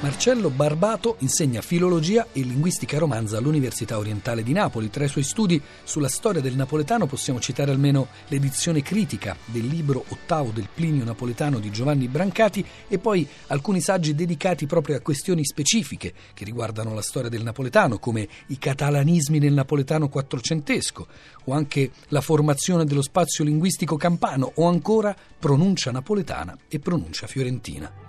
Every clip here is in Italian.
Marcello Barbato insegna filologia e linguistica romanza all'Università Orientale di Napoli. Tra i suoi studi sulla storia del napoletano possiamo citare almeno l'edizione critica del libro ottavo del Plinio napoletano di Giovanni Brancati e poi alcuni saggi dedicati proprio a questioni specifiche che riguardano la storia del napoletano, come i catalanismi nel napoletano quattrocentesco, o anche la formazione dello spazio linguistico campano, o ancora pronuncia napoletana e pronuncia fiorentina.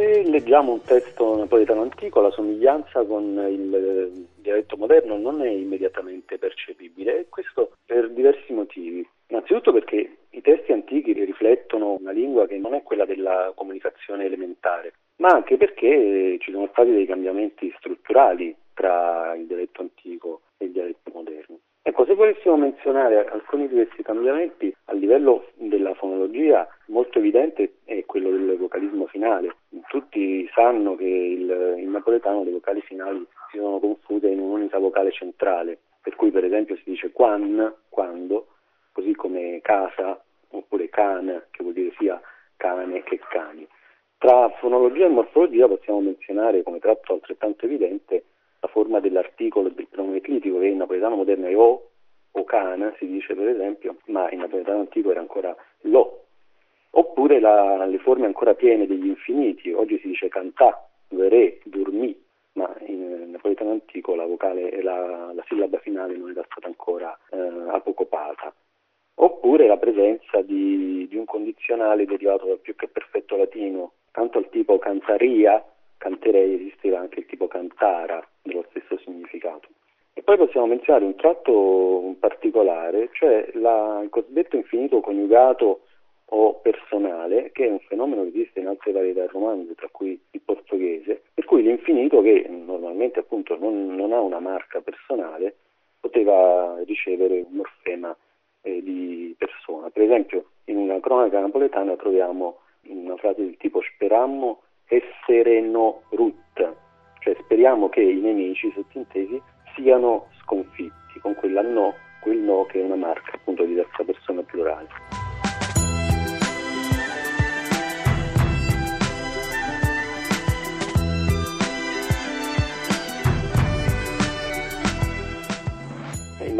Se leggiamo un testo napoletano antico, la somiglianza con il eh, dialetto moderno non è immediatamente percepibile e questo per diversi motivi. Innanzitutto perché i testi antichi riflettono una lingua che non è quella della comunicazione elementare, ma anche perché ci sono stati dei cambiamenti strutturali tra il dialetto antico e il dialetto moderno. Ecco, se volessimo menzionare alcuni di questi cambiamenti a livello della fonologia, molto evidente è quello del vocalismo finale. Tutti sanno che il, in napoletano le vocali finali si sono confuse in un'unica vocale centrale, per cui per esempio si dice quan, quando, così come casa oppure can, che vuol dire sia cane che cani. Tra fonologia e morfologia possiamo menzionare come tratto altrettanto evidente la forma dell'articolo del pronome clitico che in napoletano moderno è o o cana, si dice per esempio, ma in napoletano antico era ancora lo. Oppure la, le forme ancora piene degli infiniti, oggi si dice cantà, verè, dormì, ma in napoletano antico la, vocale, la, la sillaba finale non era stata ancora eh, apocopata. Oppure la presenza di, di un condizionale derivato dal più che perfetto latino, tanto al tipo cantaria, canterei esisteva anche il tipo cantara, dello stesso significato. E poi possiamo menzionare un tratto particolare, cioè la, il cosiddetto infinito coniugato o personale, che è un fenomeno che esiste in altre varietà romanze, tra cui il portoghese, per cui l'infinito, che normalmente appunto non, non ha una marca personale, poteva ricevere un morfema eh, di persona. Per esempio, in una cronaca napoletana troviamo una frase del tipo sperammo essere no rut, cioè speriamo che i nemici sottintesi siano sconfitti, con quella no, quel no che è una marca appunto di terza persona plurale.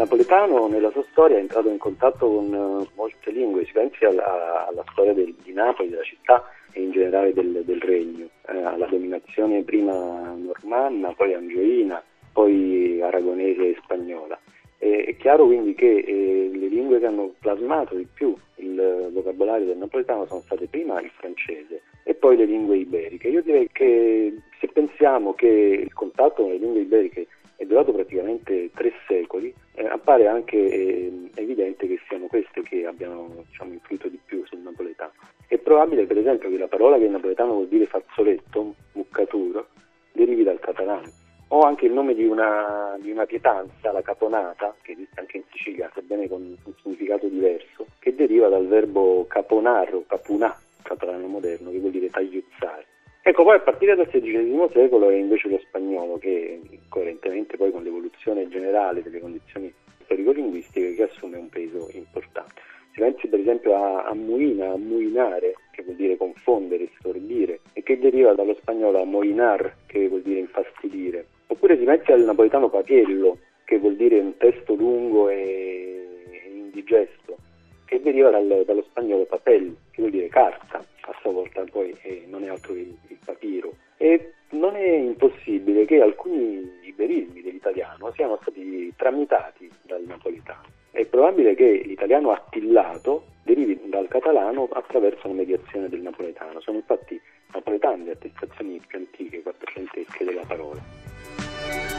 Napoletano nella sua storia è entrato in contatto con uh, molte lingue, si pensi alla, alla storia del, di Napoli, della città e in generale del, del regno, eh, alla dominazione prima normanna, poi angioina, poi aragonese e spagnola. E, è chiaro quindi che eh, le lingue che hanno plasmato di più il vocabolario del napoletano sono state prima il francese e poi le lingue iberiche. Io direi che se pensiamo che il contatto con le lingue iberiche è durato praticamente tre secoli, eh, appare anche eh, evidente che siano queste che abbiano diciamo, influito di più sul napoletano. È probabile per esempio che la parola che in napoletano vuol dire fazzoletto, muccatura, derivi dal catalano o anche il nome di una, di una, pietanza, la caponata, che esiste anche in Sicilia, sebbene con un significato diverso, che deriva dal verbo caponar o capunà, catalano moderno, che vuol dire tagliuzzare. Ecco, poi a partire dal XVI secolo è invece lo spagnolo che, coerentemente poi con l'evoluzione generale delle condizioni storico-linguistiche, che assume un peso importante. Si pensi per esempio a, a muina, a muinare, che vuol dire confondere, stordire, e che deriva dallo spagnolo amoinar, che vuol dire infastidire. Oppure si pensi al napoletano papiello, che vuol dire un testo lungo e indigesto, che deriva dal, dallo spagnolo papel, che vuol dire carta, a sua volta poi eh, non è altro che il, papiro. E non è impossibile che alcuni iberismi dell'italiano siano stati tramitati dal napoletano. È probabile che l'italiano attillato derivi dal catalano attraverso la mediazione del napoletano. Sono infatti napoletane le attestazioni più antiche, quattrocentesche della parola.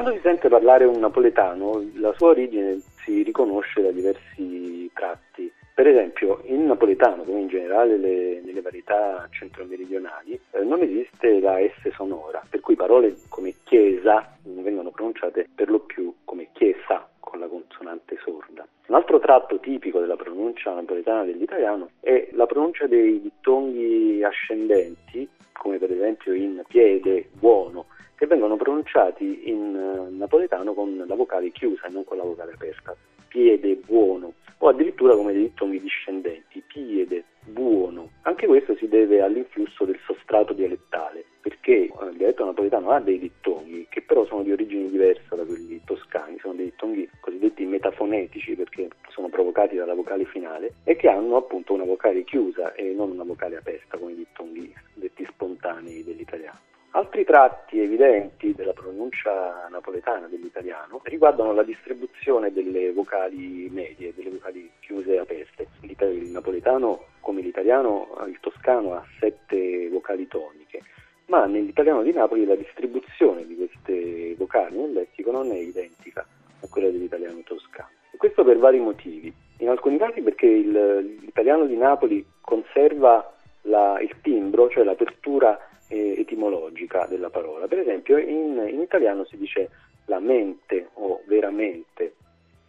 Quando si sente parlare un napoletano, la sua origine si riconosce da diversi tratti. Per esempio, in napoletano, come in generale le, nelle varietà centro-meridionali, eh, non esiste la S sonora, per cui parole come chiesa vengono pronunciate per lo più come chiesa con la consonante sorda. Un altro tratto tipico della pronuncia napoletana dell'italiano è la pronuncia dei dittonghi ascendenti, come per esempio in piede, buono, che vengono pronunciati in uh, napoletano con la vocale chiusa e non con la vocale aperta. Piede buono, o addirittura come dei dittonghi discendenti, piede buono. Anche questo si deve all'influsso del sostrato dialettale, perché eh, il dialetto napoletano ha dei dittonghi che però sono di origini diverse da quelli toscani, sono dei dittonghi cosiddetti metafonetici perché sono provocati dalla vocale finale e che hanno appunto una vocale chiusa e non una vocale aperta come i dittonghi detti spontanei dell'italiano. Altri tratti evidenti della pronuncia napoletana dell'italiano riguardano la distribuzione delle vocali medie, delle vocali chiuse e aperte. Il napoletano, come l'italiano, il toscano ha sette vocali toniche, ma nell'italiano di Napoli la distribuzione di queste vocali nel lessico non è identica a quella dell'italiano toscano. E questo per vari motivi. In alcuni casi perché il, l'italiano di Napoli conserva la, il timbro, cioè l'apertura etimologica della parola. Per esempio in, in italiano si dice la mente o veramente,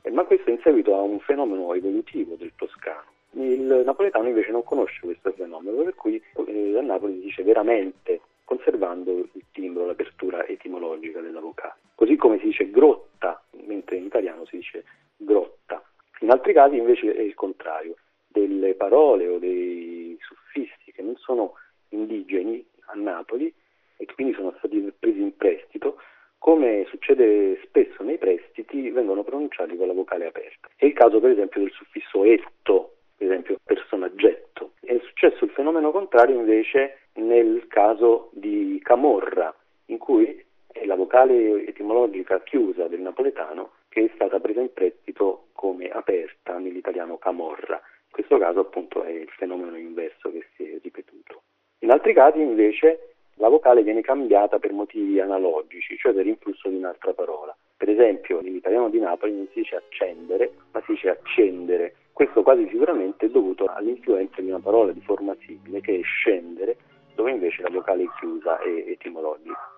eh, ma questo in seguito a un fenomeno evolutivo del toscano. Il napoletano invece non conosce questo fenomeno, per cui eh, a Napoli si dice veramente, conservando il timbro, l'apertura etimologica della vocale. Così come si dice grotta, mentre in italiano si dice grotta. In altri casi invece è il contrario, delle parole o dei suffissi che non sono indigeni Napoli e quindi sono stati presi in prestito, come succede spesso nei prestiti, vengono pronunciati con la vocale aperta. È il caso per esempio del suffisso etto, per esempio personaggetto. È successo il fenomeno contrario invece nel caso di camorra, in cui è la vocale etimologica chiusa del napoletano che è stata presa in prestito come aperta nell'italiano camorra. In questo caso appunto è il fenomeno inverso che si. In altri casi invece la vocale viene cambiata per motivi analogici, cioè per influsso di un'altra parola. Per esempio nell'italiano di Napoli non si dice accendere, ma si dice accendere. Questo quasi sicuramente è dovuto all'influenza di una parola di forma simile che è scendere, dove invece la vocale è chiusa e etimologica.